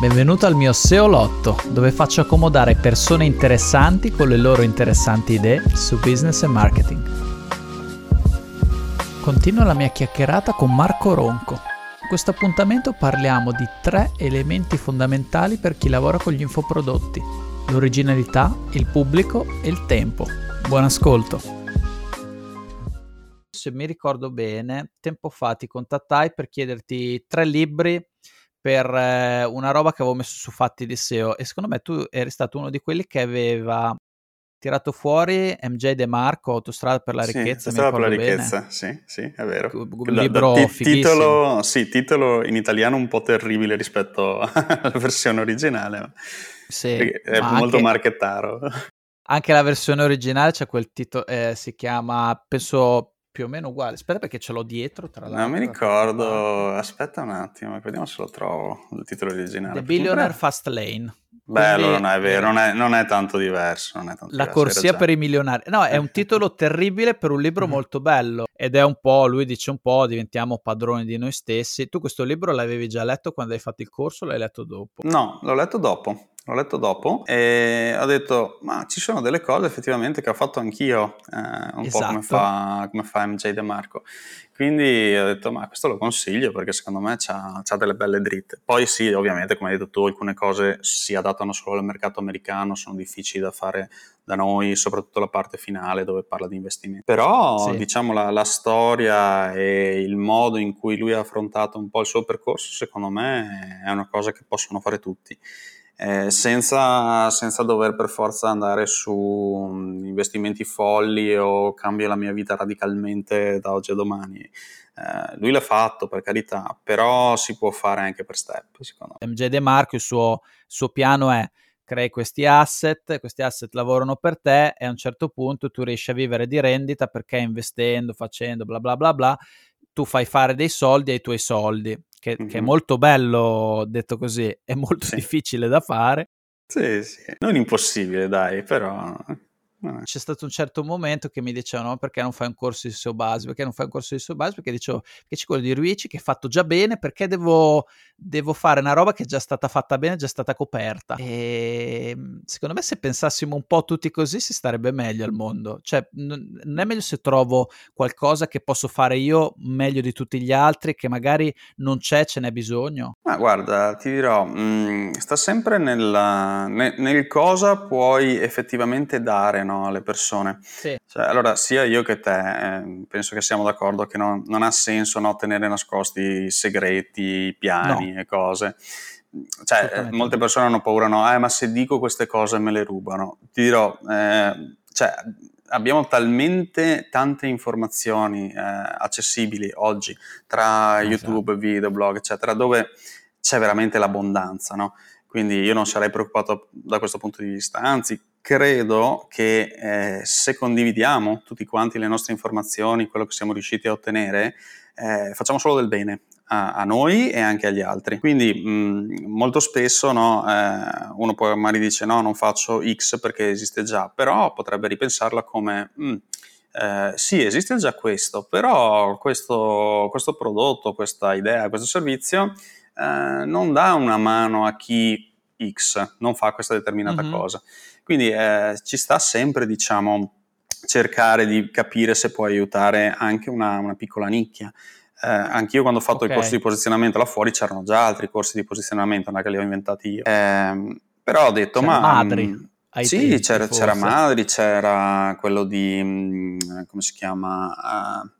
Benvenuto al mio SEO Lotto, dove faccio accomodare persone interessanti con le loro interessanti idee su business e marketing. Continua la mia chiacchierata con Marco Ronco. In questo appuntamento parliamo di tre elementi fondamentali per chi lavora con gli infoprodotti. L'originalità, il pubblico e il tempo. Buon ascolto! Se mi ricordo bene, tempo fa ti contattai per chiederti tre libri per eh, una roba che avevo messo su fatti di SEO e secondo me tu eri stato uno di quelli che aveva tirato fuori MJ De Marco, Autostrada per la ricchezza. Sì, per la ricchezza, sì, sì, è vero. Un libro da, t- titolo, sì, titolo in italiano un po' terribile rispetto alla versione originale. Sì, è molto anche, marchettaro. Anche la versione originale c'è quel titolo, eh, si chiama, penso più o meno uguale. Aspetta perché ce l'ho dietro, tra l'altro. Non mi ricordo, aspetta un attimo, vediamo se lo trovo, il titolo originale. The Billionaire Fast Lane. Bello, non è vero, non è, non è tanto diverso. È tanto la diverso, corsia per i milionari. No, è un titolo terribile per un libro molto bello. Ed è un po', lui dice un po', diventiamo padroni di noi stessi. Tu questo libro l'avevi già letto quando hai fatto il corso o l'hai letto dopo? No, l'ho letto dopo l'ho letto dopo e ho detto ma ci sono delle cose effettivamente che ho fatto anch'io eh, un esatto. po' come esatto. fa, come fa MJ De Marco quindi ho detto ma questo lo consiglio perché secondo me ha delle belle dritte poi sì ovviamente come hai detto tu alcune cose si adattano solo al mercato americano sono difficili da fare da noi soprattutto la parte finale dove parla di investimenti però sì. diciamo la, la storia e il modo in cui lui ha affrontato un po' il suo percorso secondo me è una cosa che possono fare tutti eh, senza, senza, dover per forza andare su um, investimenti folli o cambio la mia vita radicalmente da oggi a domani. Eh, lui l'ha fatto per carità, però si può fare anche per step, secondo me. MJ De Marco, il suo, suo piano è crei questi asset, questi asset lavorano per te e a un certo punto tu riesci a vivere di rendita perché investendo, facendo bla bla bla bla, tu fai fare dei soldi ai tuoi soldi che, mm-hmm. che è molto bello detto così, è molto sì. difficile da fare. Sì, sì, non impossibile, dai, però c'è stato un certo momento che mi dicevano perché non fai un corso di SEO base, perché non fai un corso di SEO base, perché dicevo che c'è quello di Ruici che è fatto già bene, perché devo, devo, fare una roba che è già stata fatta bene, è già stata coperta. E ehm, secondo me se pensassimo un po' tutti così si starebbe meglio al mondo. Cioè non è meglio se trovo qualcosa che posso fare io meglio di tutti gli altri, che magari non c'è, ce n'è bisogno? Ma guarda, ti dirò, mh, mm, sta sempre nella, nel, nel cosa puoi effettivamente dare, no, alle persone. Sì. Cioè, allora, sia io che te, eh, penso che siamo d'accordo che non, non ha senso no, tenere nascosti segreti, piani no. e cose. Cioè, eh, molte persone hanno paura, no, eh, ma se dico queste cose me le rubano. Ti dirò, eh, cioè, abbiamo talmente tante informazioni eh, accessibili oggi tra esatto. YouTube, video, blog, eccetera, dove c'è veramente l'abbondanza, no? Quindi io non sarei preoccupato da questo punto di vista, anzi credo che eh, se condividiamo tutti quanti le nostre informazioni, quello che siamo riusciti a ottenere, eh, facciamo solo del bene a, a, noi e anche agli altri. Quindi mh, molto spesso no, eh, uno poi magari dice no, non faccio X perché esiste già, però potrebbe ripensarla come... Mh, eh, sì, esiste già questo, però questo, questo, prodotto, questa idea, questo servizio eh, non dà una mano a chi X non fa questa determinata mm-hmm. cosa. Quindi eh, ci sta sempre, diciamo, cercare di capire se può aiutare anche una, una piccola nicchia. Eh, anch'io quando ho fatto okay. il corso di posizionamento là fuori c'erano già altri corsi di posizionamento, non è che li ho inventati io. Eh, però ho detto, c'era ma... Madri. Mm, sì, tempi, c'era, c'era, Madri, c'era quello di, mm, come si chiama, uh,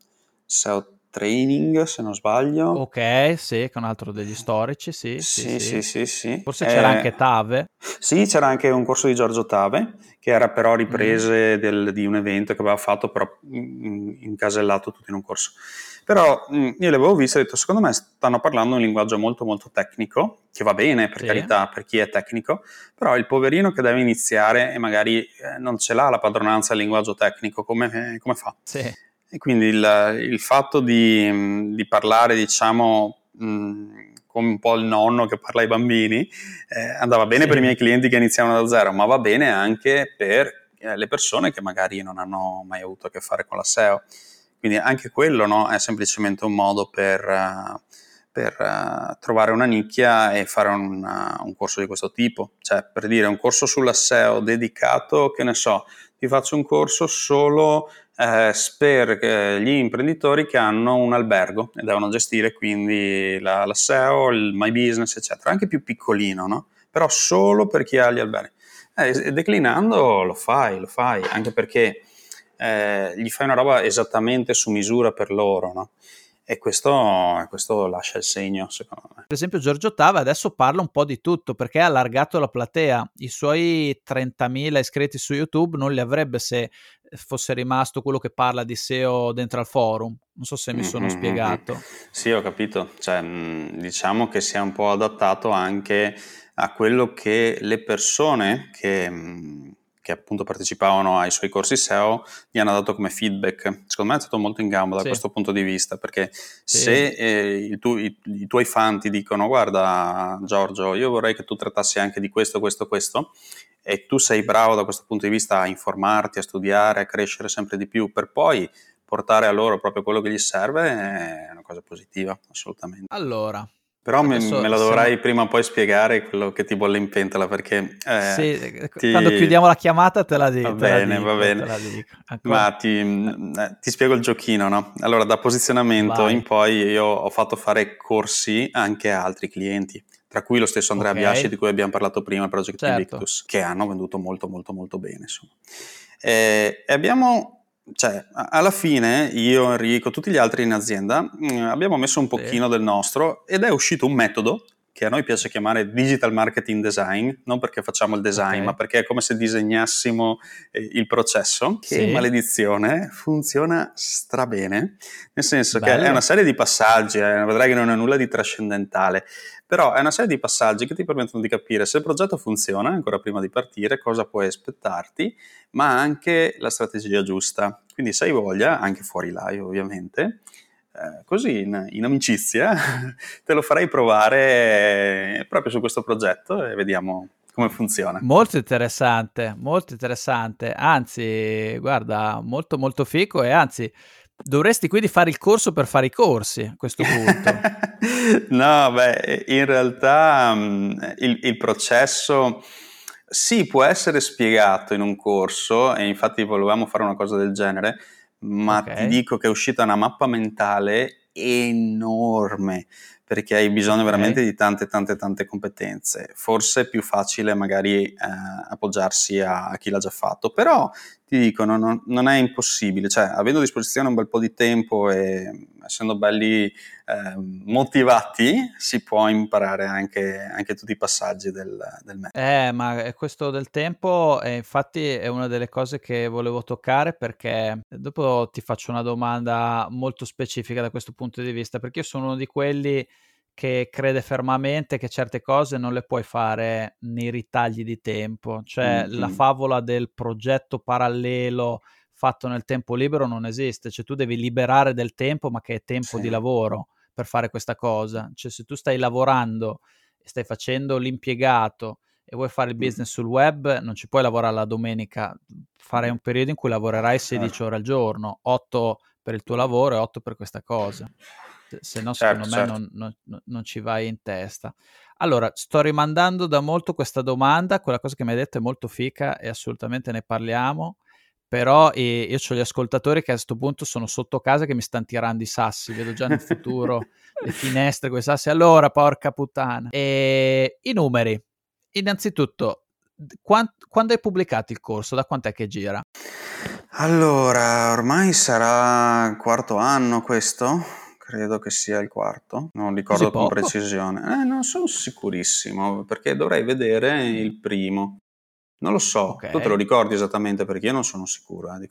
Training, se non sbaglio. Ok, sì, che è un altro degli storici, sì. Sì, sì, sì. sì, sì. Forse c'era eh, anche Tave. Sì, c'era anche un corso di Giorgio Tave, che era però riprese mm. del, di un evento che aveva fatto, però incasellato tutto in un corso. Però mh, io le avevo viste e ho detto, secondo me stanno parlando un linguaggio molto molto tecnico, che va bene per sì. carità per chi è tecnico, però il poverino che deve iniziare e magari eh, non ce l'ha la padronanza del linguaggio tecnico, come, eh, come fa? Sì. E quindi il, il fatto di, di, parlare, diciamo, mh, come un po' il nonno che parla ai bambini, eh, andava bene sì. per i miei clienti che iniziavano da zero, ma va bene anche per eh, le persone che magari non hanno mai avuto a che fare con la SEO. Quindi anche quello no, è semplicemente un modo per, uh, per uh, trovare una nicchia e fare una, un corso di questo tipo. Cioè, per dire, un corso sulla SEO dedicato, che ne so, ti faccio un corso solo eh, per eh, gli imprenditori che hanno un albergo e devono gestire quindi la, la SEO, il My Business, eccetera, anche più piccolino, no? Però solo per chi ha gli alberghi. Eh, declinando lo fai, lo fai, anche perché eh, gli fai una roba esattamente su misura per loro, no? E questo, questo, lascia il segno, secondo me. Per esempio, Giorgio Ottava adesso parla un po' di tutto perché ha allargato la platea. I suoi 30.000 iscritti su YouTube non li avrebbe se fosse rimasto quello che parla di SEO dentro al forum. Non so se mi sono mm-hmm. spiegato. Sì, ho capito. Cioè, diciamo che si è un po' adattato anche a quello che le persone che che appunto partecipavano ai suoi corsi SEO gli hanno dato come feedback. Secondo me è stato molto in gamba da sì. questo punto di vista, perché sì. se eh, tu, i, i, tuoi fan ti dicono guarda Giorgio, io vorrei che tu trattassi anche di questo, questo, questo, e tu sei bravo da questo punto di vista a informarti, a studiare, a crescere sempre di più, per poi portare a loro proprio quello che gli serve, è una cosa positiva, assolutamente. Allora, però me, me, lo dovrai siamo... prima o poi spiegare quello che ti bolle in pentola perché... Eh, sì, ti... quando chiudiamo la chiamata te la dico. Va bene, dico, va bene. Ma ti, eh, ti, spiego il giochino, no? Allora, da posizionamento Vai. in poi io ho fatto fare corsi anche a altri clienti, tra cui lo stesso Andrea okay. Biasci di cui abbiamo parlato prima, Project certo. Invictus, che hanno venduto molto molto molto bene. Insomma. Eh, e abbiamo cioè, alla fine io, Enrico, tutti gli altri in azienda mm, abbiamo messo un pochino sì. del nostro ed è uscito un metodo che a noi piace chiamare digital marketing design, non perché facciamo il design, okay. ma perché è come se disegnassimo eh, il processo, che sì. maledizione funziona strabene, nel senso Bello. che è una serie di passaggi, eh, vedrai che non è nulla di trascendentale, però è una serie di passaggi che ti permettono di capire se il progetto funziona ancora prima di partire, cosa puoi aspettarti, ma anche la strategia giusta. Quindi se hai voglia, anche fuori live ovviamente, eh, così in, in, amicizia te lo farei provare proprio su questo progetto e vediamo come funziona. Molto interessante, molto interessante. Anzi, guarda, molto molto fico e anzi Dovresti quindi fare il corso per fare i corsi a questo punto. no, beh, in realtà um, il, il, processo sì può essere spiegato in un corso e infatti volevamo fare una cosa del genere, ma okay. ti dico che è uscita una mappa mentale enorme perché hai bisogno okay. veramente di tante tante tante competenze. Forse è più facile magari eh, appoggiarsi a, a, chi l'ha già fatto, però ti dico non, non, è impossibile, cioè avendo a disposizione un bel po' di tempo e essendo belli eh, motivati si può imparare anche, anche tutti i passaggi del, del metodo. Eh, ma questo del tempo eh, infatti è una delle cose che volevo toccare perché dopo ti faccio una domanda molto specifica da questo punto di vista, perché io sono uno di quelli che crede fermamente che certe cose non le puoi fare nei ritagli di tempo, cioè mm-hmm. la favola del progetto parallelo fatto nel tempo libero non esiste, cioè tu devi liberare del tempo, ma che è tempo sì. di lavoro per fare questa cosa, cioè se tu stai lavorando e stai facendo l'impiegato e vuoi fare il business sul web, non ci puoi lavorare la domenica, farai un periodo in cui lavorerai 16 certo. ore al giorno, 8 per il tuo lavoro e 8 per questa cosa se no certo, secondo certo. me non, non, non, ci vai in testa. Allora, sto rimandando da molto questa domanda, quella cosa che mi hai detto è molto fica e assolutamente ne parliamo, però eh, io ho gli ascoltatori che a questo punto sono sotto casa che mi stanno tirando i sassi, vedo già nel futuro le finestre con i sassi, allora porca puttana. E i numeri, innanzitutto, quando hai pubblicato il corso, da quant'è che gira? Allora, ormai sarà il quarto anno questo, credo che sia il quarto, non ricordo con precisione. Eh, non sono sicurissimo perché dovrei vedere il primo. Non lo so, okay. tu te lo ricordi esattamente perché io non sono sicuro. Eh,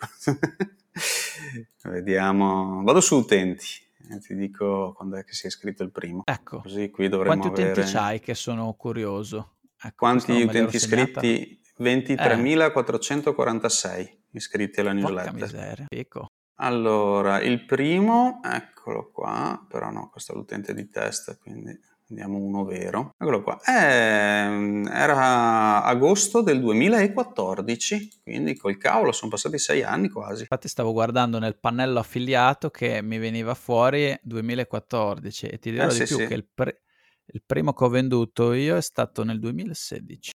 Vediamo, vado su utenti e ti dico quando è che si è iscritto il primo. Ecco, così qui dovremmo quanti avere... utenti c'hai che sono curioso? Ecco, quanti utenti iscritti? 23.446 eh. iscritti alla newsletter. Porca miseria, ecco. Allora, il primo, eccolo qua, però no, questo è l'utente di test, quindi Vediamo uno vero. Eccolo qua. Eh, era agosto del 2014, quindi col cavolo sono passati sei anni quasi. Infatti stavo guardando nel pannello affiliato che mi veniva fuori 2014 e ti dirò eh, di sì, più sì. che il, pre- il primo che ho venduto io è stato nel 2016.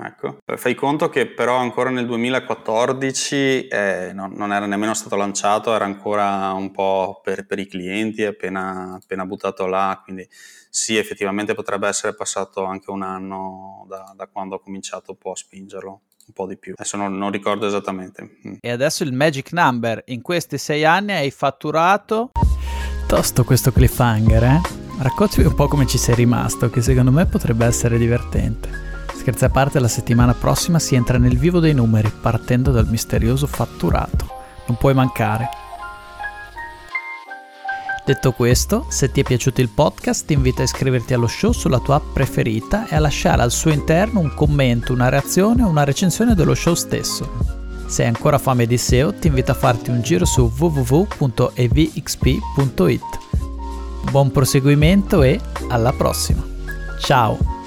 Ecco, fai conto che però ancora nel 2014 eh, non, non, era nemmeno stato lanciato, era ancora un po' per, per i clienti, appena, appena, buttato là, quindi sì, effettivamente potrebbe essere passato anche un anno da, da quando ho cominciato un po' a spingerlo, un po' di più. Adesso non, non ricordo esattamente. Mm. E adesso il magic number, in questi sei anni hai fatturato... Tosto questo cliffhanger, eh? Raccontami un po' come ci sei rimasto, che secondo me potrebbe essere divertente. Scherzi a parte, la settimana prossima si entra nel vivo dei numeri, partendo dal misterioso fatturato. Non puoi mancare. Detto questo, se ti è piaciuto il podcast ti invito a iscriverti allo show sulla tua app preferita e a lasciare al suo interno un commento, una reazione o una recensione dello show stesso. Se hai ancora fame di SEO ti invito a farti un giro su www.evxp.it. Buon proseguimento e alla prossima. Ciao!